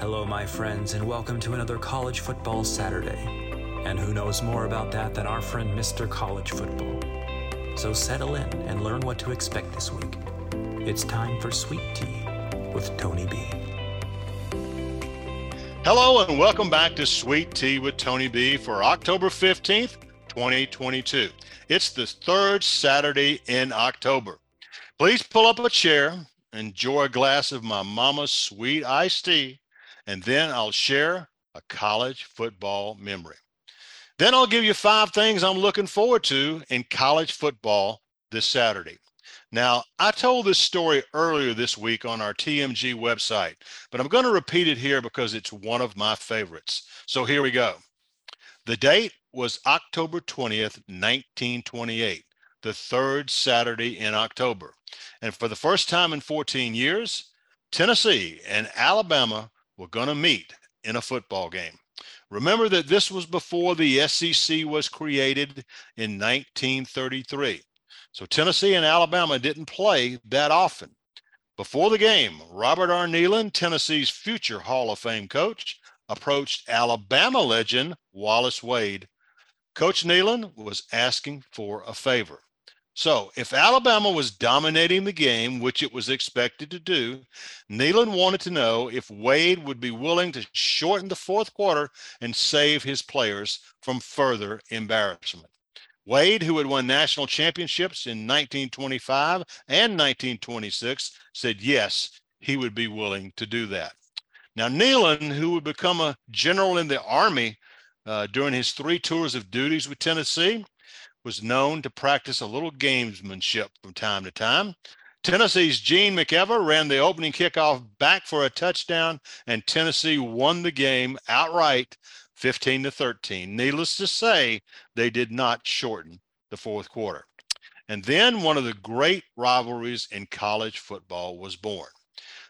Hello, my friends, and welcome to another College Football Saturday. And who knows more about that than our friend Mr. College Football? So settle in and learn what to expect this week. It's time for Sweet Tea with Tony B. Hello, and welcome back to Sweet Tea with Tony B for October 15th, 2022. It's the third Saturday in October. Please pull up a chair, enjoy a glass of my mama's sweet iced tea, and then I'll share a college football memory. Then I'll give you five things I'm looking forward to in college football this Saturday. Now, I told this story earlier this week on our TMG website, but I'm going to repeat it here because it's one of my favorites. So here we go. The date was October 20th, 1928, the third Saturday in October. And for the first time in 14 years, Tennessee and Alabama were going to meet in a football game. Remember that this was before the SEC was created in 1933. So Tennessee and Alabama didn't play that often. Before the game, Robert R. Neyland, Tennessee's future Hall of Fame coach, approached Alabama legend Wallace Wade. Coach Neyland was asking for a favor. So, if Alabama was dominating the game, which it was expected to do, Neyland wanted to know if Wade would be willing to shorten the fourth quarter and save his players from further embarrassment. Wade, who had won national championships in 1925 and 1926, said yes, he would be willing to do that. Now, Neyland, who would become a general in the Army uh, during his three tours of duties with Tennessee, was known to practice a little gamesmanship from time to time. Tennessee's Gene McEver ran the opening kickoff back for a touchdown, and Tennessee won the game outright 15 to 13. Needless to say, they did not shorten the fourth quarter. And then one of the great rivalries in college football was born.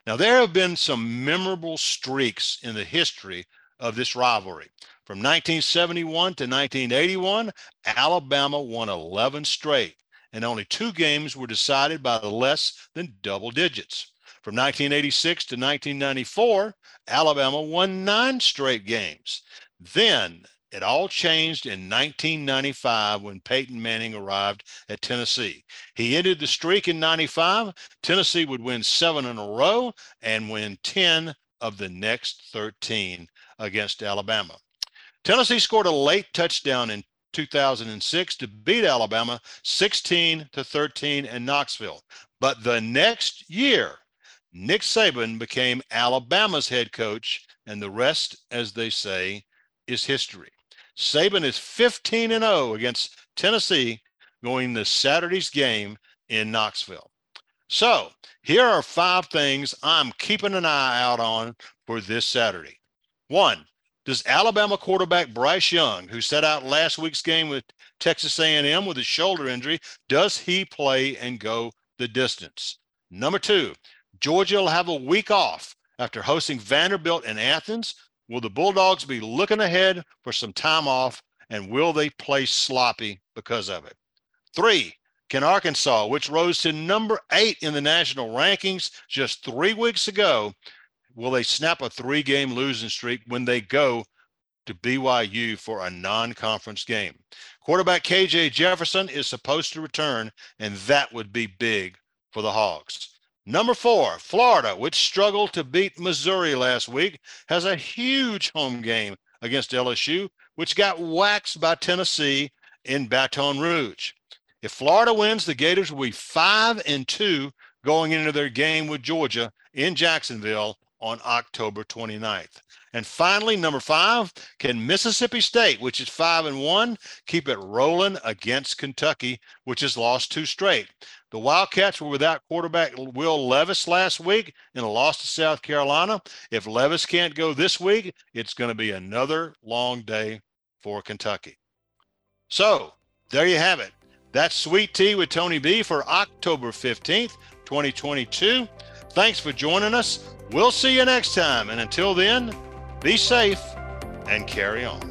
Now, there have been some memorable streaks in the history of this rivalry. From 1971 to 1981, Alabama won 11 straight, and only two games were decided by the less than double digits. From 1986 to 1994, Alabama won nine straight games. Then it all changed in 1995 when Peyton Manning arrived at Tennessee. He ended the streak in 95. Tennessee would win seven in a row and win 10 of the next 13 against Alabama. Tennessee scored a late touchdown in 2006 to beat Alabama 16 to 13 in Knoxville. But the next year, Nick Saban became Alabama's head coach, and the rest, as they say, is history. Saban is 15 and 0 against Tennessee going to Saturday's game in Knoxville. So, here are five things I'm keeping an eye out on for this Saturday. One, does Alabama quarterback Bryce Young, who set out last week's game with Texas A&M with a shoulder injury, does he play and go the distance? Number two, Georgia will have a week off after hosting Vanderbilt in Athens. Will the Bulldogs be looking ahead for some time off, and will they play sloppy because of it? Three, can Arkansas, which rose to number eight in the national rankings just three weeks ago, will they snap a three game losing streak when they go to BYU for a non conference game? Quarterback KJ Jefferson is supposed to return, and that would be big for the Hogs. Number four, Florida, which struggled to beat Missouri last week, has a huge home game against LSU, which got waxed by Tennessee in Baton Rouge. If Florida wins, the Gators will be five and two going into their game with Georgia in Jacksonville on October 29th. And finally, number five, can Mississippi State, which is five and one, keep it rolling against Kentucky, which has lost two straight? The Wildcats were without quarterback Will Levis last week in a loss to South Carolina. If Levis can't go this week, it's going to be another long day for Kentucky. So there you have it. That's Sweet Tea with Tony B for October 15th, 2022. Thanks for joining us. We'll see you next time. And until then, be safe and carry on.